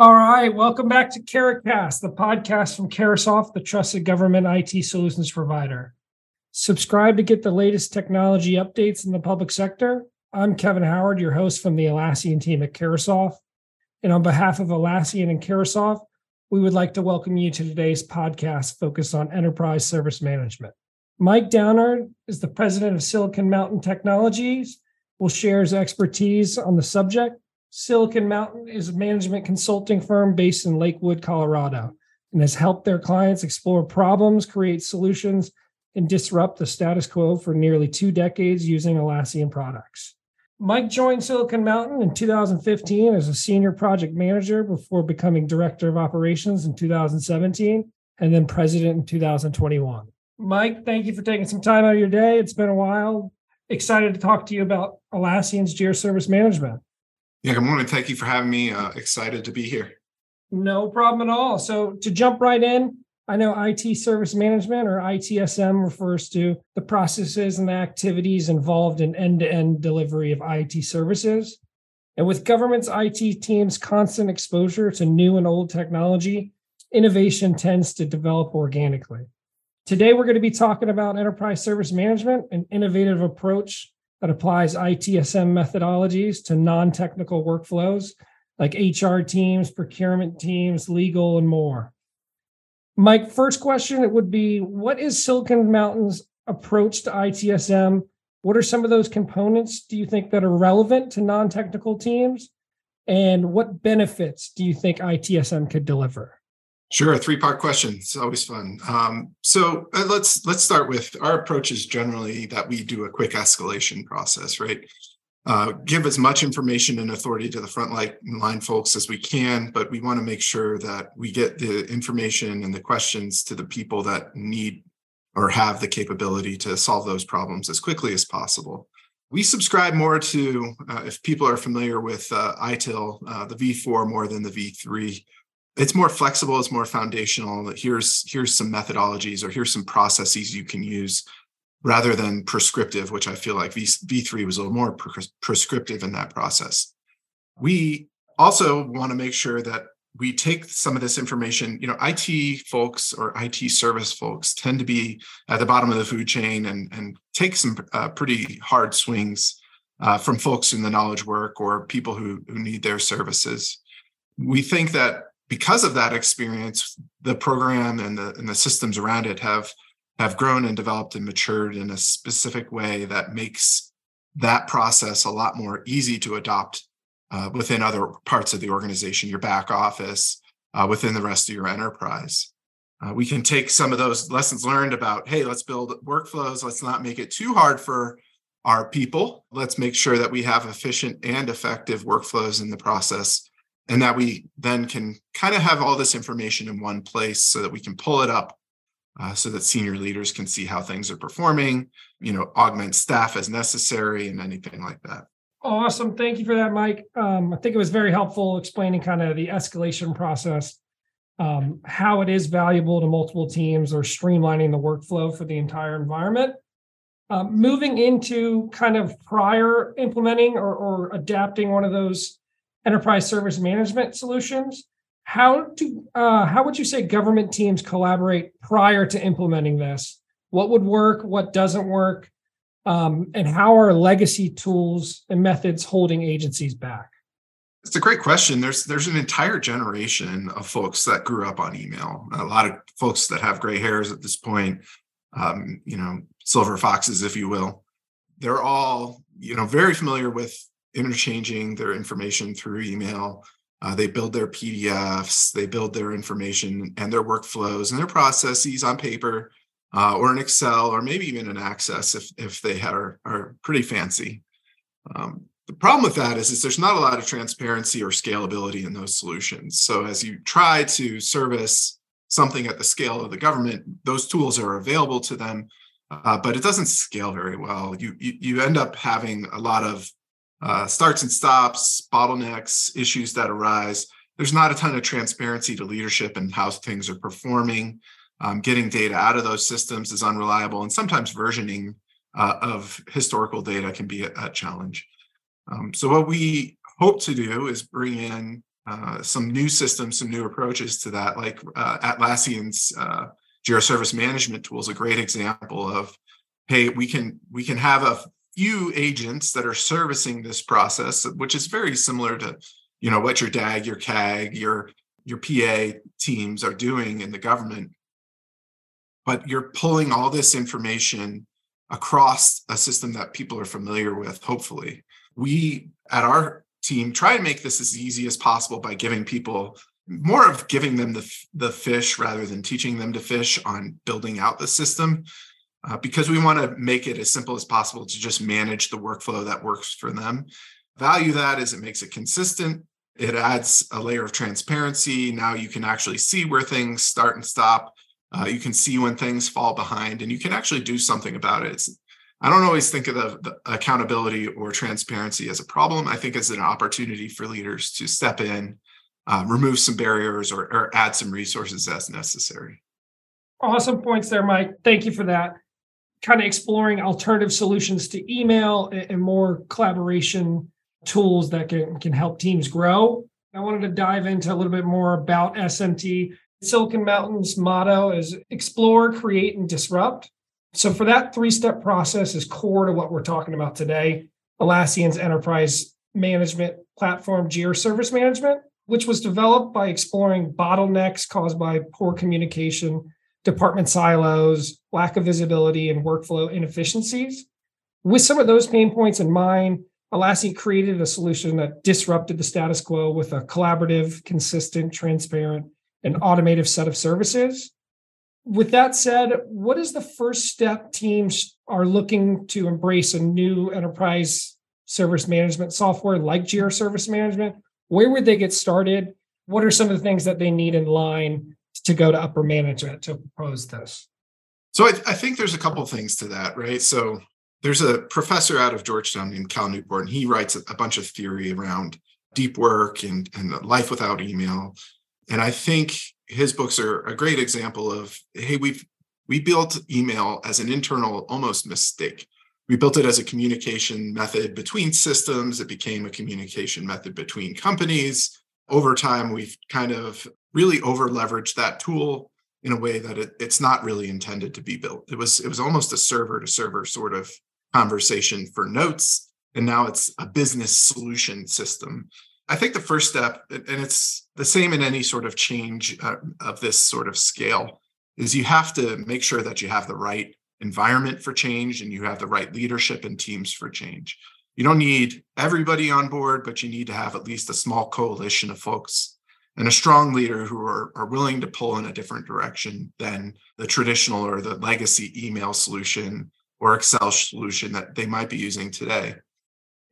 All right, welcome back to Carahcast, the podcast from Carahsoft, the trusted government IT solutions provider. Subscribe to get the latest technology updates in the public sector. I'm Kevin Howard, your host from the Atlassian team at Carahsoft. And on behalf of Atlassian and Carahsoft, we would like to welcome you to today's podcast focused on enterprise service management. Mike Downard is the president of Silicon Mountain Technologies, will share his expertise on the subject Silicon Mountain is a management consulting firm based in Lakewood, Colorado, and has helped their clients explore problems, create solutions, and disrupt the status quo for nearly two decades using Atlassian products. Mike joined Silicon Mountain in 2015 as a senior project manager before becoming director of operations in 2017 and then president in 2021. Mike, thank you for taking some time out of your day. It's been a while. Excited to talk to you about Atlassian's Jira Service Management. Yeah, good morning. Thank you for having me. Uh, excited to be here. No problem at all. So, to jump right in, I know IT service management or ITSM refers to the processes and the activities involved in end to end delivery of IT services. And with government's IT teams' constant exposure to new and old technology, innovation tends to develop organically. Today, we're going to be talking about enterprise service management, an innovative approach that applies ITSM methodologies to non technical workflows like HR teams, procurement teams, legal, and more. Mike, first question it would be what is Silicon Mountain's approach to ITSM? What are some of those components do you think that are relevant to non technical teams? And what benefits do you think ITSM could deliver? Sure, a three part question. It's always fun. Um, so uh, let's let's start with our approach is generally that we do a quick escalation process, right? Uh, give as much information and authority to the front line folks as we can, but we want to make sure that we get the information and the questions to the people that need or have the capability to solve those problems as quickly as possible. We subscribe more to, uh, if people are familiar with uh, ITIL, uh, the V4 more than the V3 it's more flexible it's more foundational here's here's some methodologies or here's some processes you can use rather than prescriptive which i feel like v, v3 was a little more prescriptive in that process. We also want to make sure that we take some of this information you know it folks or it service folks tend to be at the bottom of the food chain and and take some uh, pretty hard swings uh, from folks in the knowledge work or people who, who need their services. We think that because of that experience, the program and the and the systems around it have have grown and developed and matured in a specific way that makes that process a lot more easy to adopt uh, within other parts of the organization, your back office, uh, within the rest of your enterprise. Uh, we can take some of those lessons learned about, hey, let's build workflows. Let's not make it too hard for our people. Let's make sure that we have efficient and effective workflows in the process and that we then can kind of have all this information in one place so that we can pull it up uh, so that senior leaders can see how things are performing you know augment staff as necessary and anything like that. Awesome. Thank you for that mike. Um, i think it was very helpful explaining kind of the escalation process um, how it is valuable to multiple teams or streamlining the workflow for the entire environment. Um, moving into kind of prior implementing or, or adapting one of those enterprise service management solutions. How do uh, how would you say government teams collaborate prior to implementing this? What would work? What doesn't work? Um, and how are legacy tools and methods holding agencies back? It's a great question. There's there's an entire generation of folks that grew up on email. A lot of folks that have gray hairs at this point, um, you know, silver foxes, if you will. They're all you know very familiar with interchanging their information through email. Uh, they build their PDFs, they build their information and their workflows and their processes on paper uh, or in Excel or maybe even in Access if, if they are, are pretty fancy. Um, the problem with that is, is there's not a lot of transparency or scalability in those solutions. So as you try to service something at the scale of the government, those tools are available to them, uh, but it doesn't scale very well. You, you, you end up having a lot of uh, starts and stops, bottlenecks, issues that arise. There's not a ton of transparency to leadership and how things are performing. Um, getting data out of those systems is unreliable, and sometimes versioning uh, of historical data can be a, a challenge. Um, so, what we hope to do is bring in uh, some new systems, some new approaches to that, like uh, Atlassian's uh, Jira Service Management tool is a great example of, hey, we can we can have a few agents that are servicing this process, which is very similar to, you know, what your DAG, your CAG, your your PA teams are doing in the government. But you're pulling all this information across a system that people are familiar with, hopefully. We at our team try to make this as easy as possible by giving people more of giving them the, the fish rather than teaching them to fish on building out the system uh, because we want to make it as simple as possible to just manage the workflow that works for them. Value that is it makes it consistent. It adds a layer of transparency. Now you can actually see where things start and stop. Uh, you can see when things fall behind, and you can actually do something about it. It's, I don't always think of the, the accountability or transparency as a problem. I think as an opportunity for leaders to step in, uh, remove some barriers, or, or add some resources as necessary. Awesome points there, Mike. Thank you for that kind of exploring alternative solutions to email and more collaboration tools that can, can help teams grow. I wanted to dive into a little bit more about SMT. Silicon Mountain's motto is explore, create, and disrupt. So, for that three step process is core to what we're talking about today. Atlassian's enterprise management platform, Jira Service Management, which was developed by exploring bottlenecks caused by poor communication department silos, lack of visibility, and workflow inefficiencies. With some of those pain points in mind, Atlassian created a solution that disrupted the status quo with a collaborative, consistent, transparent, and automated set of services. With that said, what is the first step teams are looking to embrace a new enterprise service management software like Jira Service Management? Where would they get started? What are some of the things that they need in line to go to upper management to propose this? So I, I think there's a couple things to that, right? So there's a professor out of Georgetown named Cal Newport, and he writes a, a bunch of theory around deep work and, and life without email. And I think his books are a great example of, hey, we've we built email as an internal almost mistake. We built it as a communication method between systems. It became a communication method between companies. Over time, we've kind of really over leveraged that tool in a way that it, it's not really intended to be built. It was it was almost a server to server sort of conversation for notes, and now it's a business solution system. I think the first step, and it's the same in any sort of change uh, of this sort of scale, is you have to make sure that you have the right environment for change and you have the right leadership and teams for change. You don't need everybody on board, but you need to have at least a small coalition of folks and a strong leader who are, are willing to pull in a different direction than the traditional or the legacy email solution or Excel solution that they might be using today.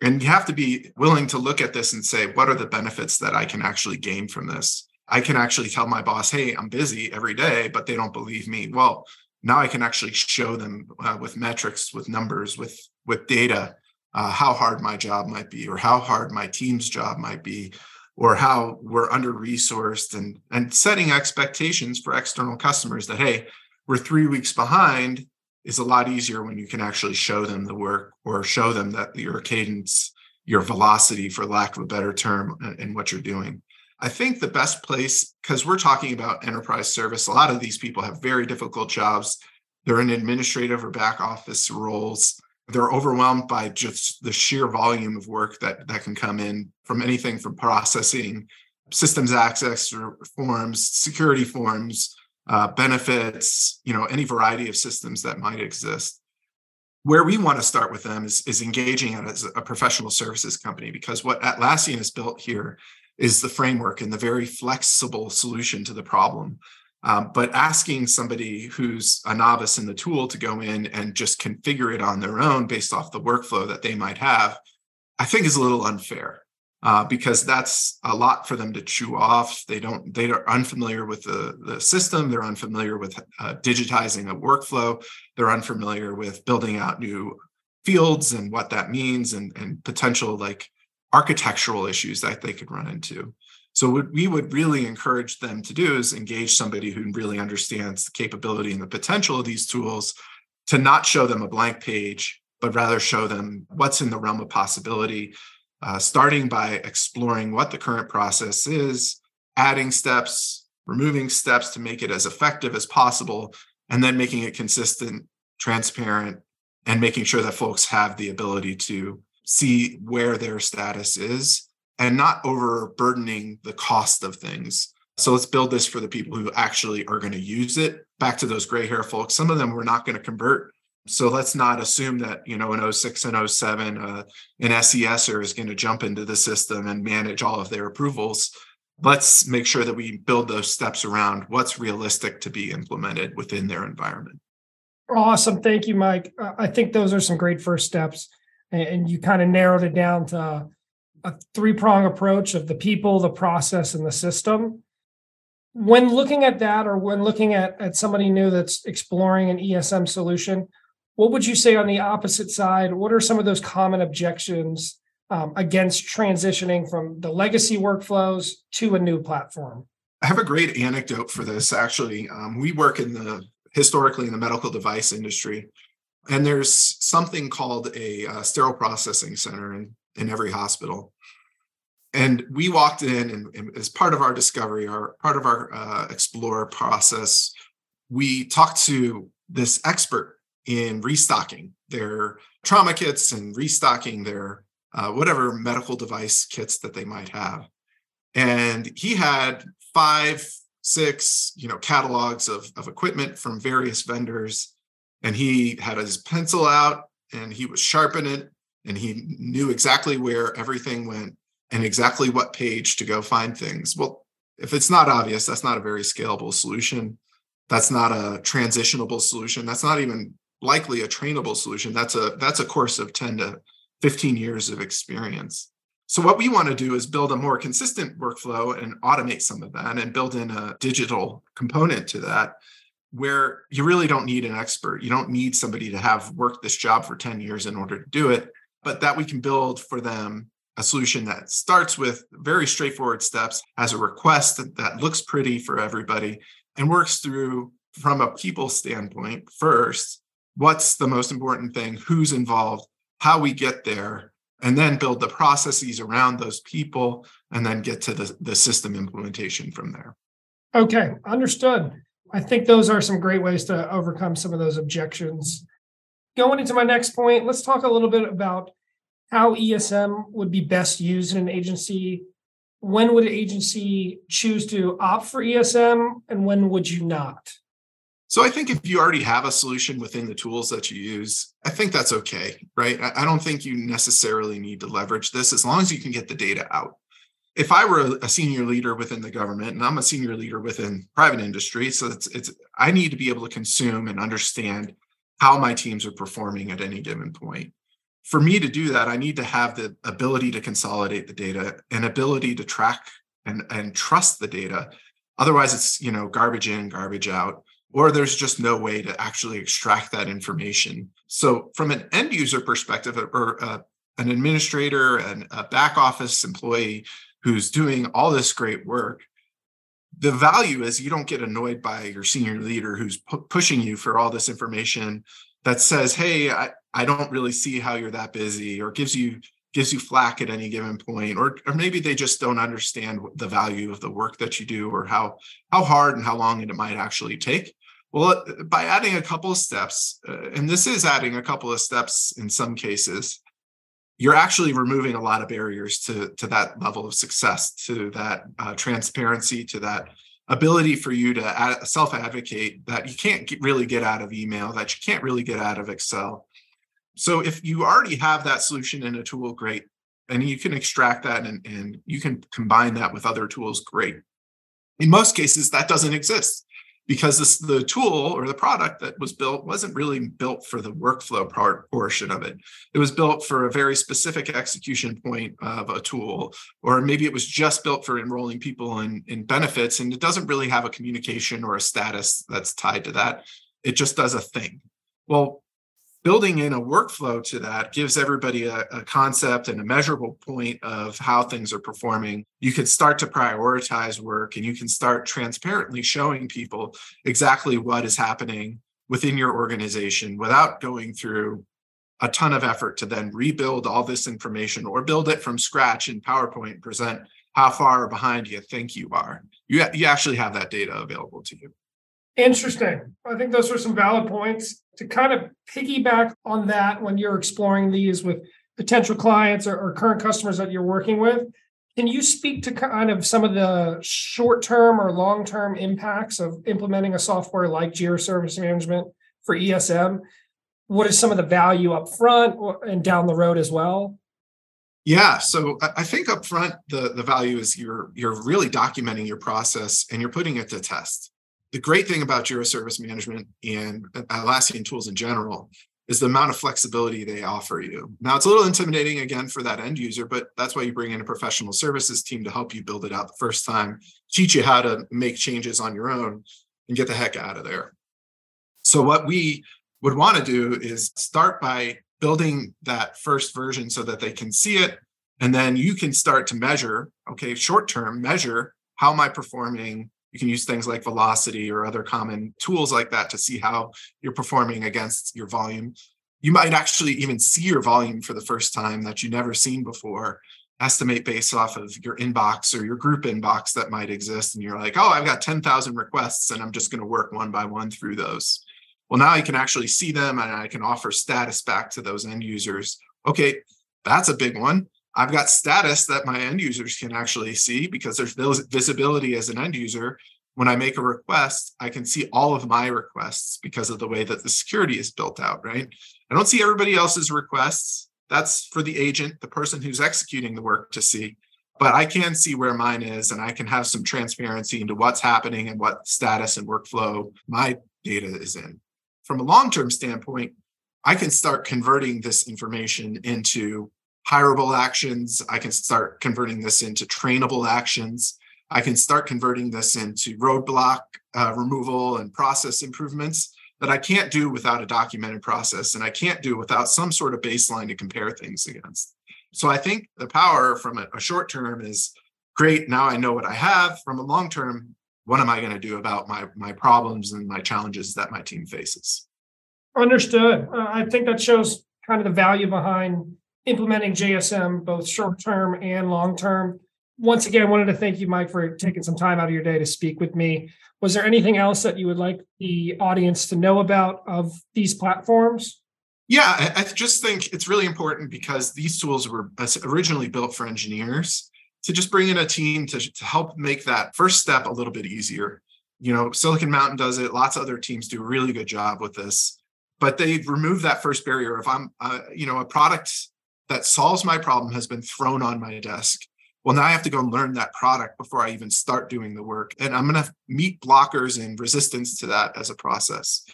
And you have to be willing to look at this and say, what are the benefits that I can actually gain from this? I can actually tell my boss, hey, I'm busy every day, but they don't believe me. Well, now I can actually show them uh, with metrics, with numbers, with with data, uh, how hard my job might be, or how hard my team's job might be, or how we're under resourced and and setting expectations for external customers that hey we're three weeks behind is a lot easier when you can actually show them the work or show them that your cadence your velocity for lack of a better term uh, in what you're doing. I think the best place because we're talking about enterprise service a lot of these people have very difficult jobs. They're in administrative or back office roles they're overwhelmed by just the sheer volume of work that that can come in from anything from processing systems access forms security forms uh, benefits you know any variety of systems that might exist. Where we want to start with them is, is engaging as a professional services company because what atlassian has built here is the framework and the very flexible solution to the problem um, but asking somebody who's a novice in the tool to go in and just configure it on their own based off the workflow that they might have, I think is a little unfair. Uh, because that's a lot for them to chew off. They don't. They are unfamiliar with the the system. They're unfamiliar with uh, digitizing a workflow. They're unfamiliar with building out new fields and what that means, and and potential like architectural issues that they could run into. So what we would really encourage them to do is engage somebody who really understands the capability and the potential of these tools to not show them a blank page, but rather show them what's in the realm of possibility. uh, starting by exploring what the current process is, adding steps, removing steps to make it as effective as possible, and then making it consistent, transparent, and making sure that folks have the ability to see where their status is and not overburdening the cost of things. So let's build this for the people who actually are going to use it. Back to those gray hair folks, some of them we're not going to convert. So let's not assume that, you know, in 06 and 07, uh, an SESer is going to jump into the system and manage all of their approvals. Let's make sure that we build those steps around what's realistic to be implemented within their environment. Awesome. Thank you, Mike. I think those are some great first steps. And you kind of narrowed it down to a three prong approach of the people, the process, and the system. When looking at that, or when looking at, at somebody new that's exploring an ESM solution, what would you say on the opposite side? What are some of those common objections um, against transitioning from the legacy workflows to a new platform? I have a great anecdote for this. Actually, um, we work in the historically in the medical device industry, and there's something called a uh, sterile processing center in, in every hospital. And we walked in, and, and as part of our discovery, our part of our uh, explore process, we talked to this expert in restocking their trauma kits and restocking their uh, whatever medical device kits that they might have. And he had five, six, you know, catalogs of, of equipment from various vendors. And he had his pencil out and he was sharpening it and he knew exactly where everything went and exactly what page to go find things. Well, if it's not obvious, that's not a very scalable solution. That's not a transitionable solution. That's not even likely a trainable solution. That's a that's a course of 10 to 15 years of experience. So what we want to do is build a more consistent workflow and automate some of that and build in a digital component to that where you really don't need an expert. You don't need somebody to have worked this job for 10 years in order to do it, but that we can build for them a solution that starts with very straightforward steps, has a request that, that looks pretty for everybody, and works through from a people standpoint first what's the most important thing, who's involved, how we get there, and then build the processes around those people, and then get to the, the system implementation from there. Okay, understood. I think those are some great ways to overcome some of those objections. Going into my next point, let's talk a little bit about how ESM would be best used in an agency. When would an agency choose to opt for ESM, and when would you not? So I think if you already have a solution within the tools that you use, I think that's okay, right? I don't think you necessarily need to leverage this as long as you can get the data out. If I were a senior leader within the government and I'm a senior leader within private industry, so it's it's I need to be able to consume and understand how my teams are performing at any given point. For me to do that, I need to have the ability to consolidate the data and ability to track and, and trust the data. Otherwise, it's you know garbage in, garbage out or there's just no way to actually extract that information. So, from an end user perspective, or uh, an administrator and a back office employee who's doing all this great work, the value is you don't get annoyed by your senior leader who's pu- pushing you for all this information that says, "Hey, I, I don't really see how you're that busy," or gives you gives you flack at any given point or or maybe they just don't understand the value of the work that you do or how how hard and how long it might actually take. Well, by adding a couple of steps, uh, and this is adding a couple of steps in some cases, you're actually removing a lot of barriers to, to that level of success, to that uh, transparency, to that ability for you to self advocate that you can't get, really get out of email, that you can't really get out of Excel. So if you already have that solution in a tool, great. And you can extract that and, and you can combine that with other tools, great. In most cases, that doesn't exist because this, the tool or the product that was built wasn't really built for the workflow part portion of it. It was built for a very specific execution point of a tool, or maybe it was just built for enrolling people in, in benefits, and it doesn't really have a communication or a status that's tied to that. It just does a thing. Well, building in a workflow to that gives everybody a, a, concept and a measurable point of how things are performing. You can start to prioritize work and you can start transparently showing people exactly what is happening within your organization without going through a ton of effort to then rebuild all this information or build it from scratch in PowerPoint and present how far behind you think you are. You, you actually have that data available to you. Interesting. I think those are some valid points to kind of piggyback on that when you're exploring these with potential clients or, or current customers that you're working with. Can you speak to kind of some of the short term or long term impacts of implementing a software like Jira Service Management for ESM? What is some of the value up front and down the road as well? Yeah, so I think up front the, the value is you're you're really documenting your process and you're putting it to test. The great thing about Jira Service Management and Atlassian tools in general is the amount of flexibility they offer you. Now, it's a little intimidating again for that end user, but that's why you bring in a professional services team to help you build it out the first time, teach you how to make changes on your own, and get the heck out of there. So, what we would want to do is start by building that first version so that they can see it. And then you can start to measure, okay, short term, measure how am I performing you can use things like velocity or other common tools like that to see how you're performing against your volume. You might actually even see your volume for the first time that you never seen before. Estimate based off of your inbox or your group inbox that might exist. And you're like, oh, I've got 10,000 requests and I'm just going to work one by one through those. Well, now I can actually see them and I can offer status back to those end users. Okay, that's a big one. I've got status that my end users can actually see because there's visibility as an end user. When I make a request, I can see all of my requests because of the way that the security is built out, right? I don't see everybody else's requests. That's for the agent, the person who's executing the work to see. But I can see where mine is and I can have some transparency into what's happening and what status and workflow my data is in. From a long term standpoint, I can start converting this information into hireable actions. I can start converting this into trainable actions. I can start converting this into roadblock uh, removal and process improvements that I can't do without a documented process and I can't do without some sort of baseline to compare things against. So I think the power from a, a short term is great. Now I know what I have. From a long term, what am I going to do about my my problems and my challenges that my team faces? Understood. Uh, I think that shows kind of the value behind implementing JSM both short term and long term. Once again, I wanted to thank you, Mike, for taking some time out of your day to speak with me. Was there anything else that you would like the audience to know about of these platforms? Yeah, I just think it's really important because these tools were originally built for engineers to just bring in a team to, to help make that first step a little bit easier. You know, Silicon Mountain does it, lots of other teams do a really good job with this, but they've removed that first barrier. If I'm, uh, you know, a product that solves my problem has been thrown on my desk. Well, now I have to go and learn that product before I even start doing the work. And I'm going to meet blockers and resistance to that as a process.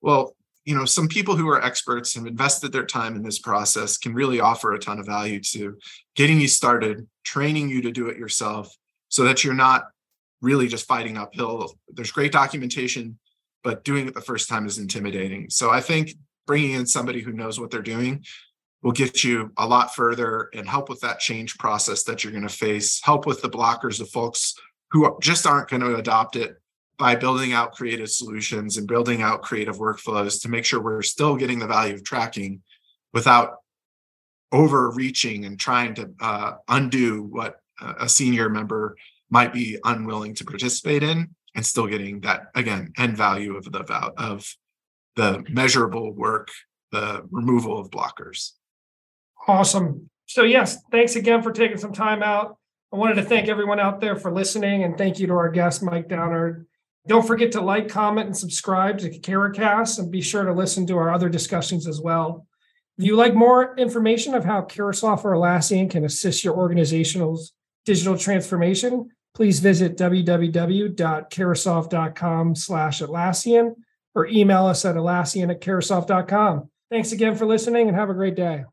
Well, you know, some people who are experts and invested their time in this process can really offer a ton of value to getting you started, training you to do it yourself so that you're not really just fighting uphill. There's great documentation, but doing it the first time is intimidating. So I think bringing in somebody who knows what they're doing will get you a lot further and help with that change process that you're going to face, help with the blockers of folks who just aren't going to adopt it by building out creative solutions and building out creative workflows to make sure we're still getting the value of tracking without overreaching and trying to uh, undo what a senior member might be unwilling to participate in and still getting that again end value of the of the measurable work the removal of blockers Awesome. So, yes, thanks again for taking some time out. I wanted to thank everyone out there for listening and thank you to our guest, Mike Downard. Don't forget to like, comment, and subscribe to Carahcast and be sure to listen to our other discussions as well. If you like more information of how Carahsoft or Atlassian can assist your organization's digital transformation, please visit www.carahsoft.com slash Atlassian or email us at Atlassian at carahsoft.com. Thanks again for listening and have a great day.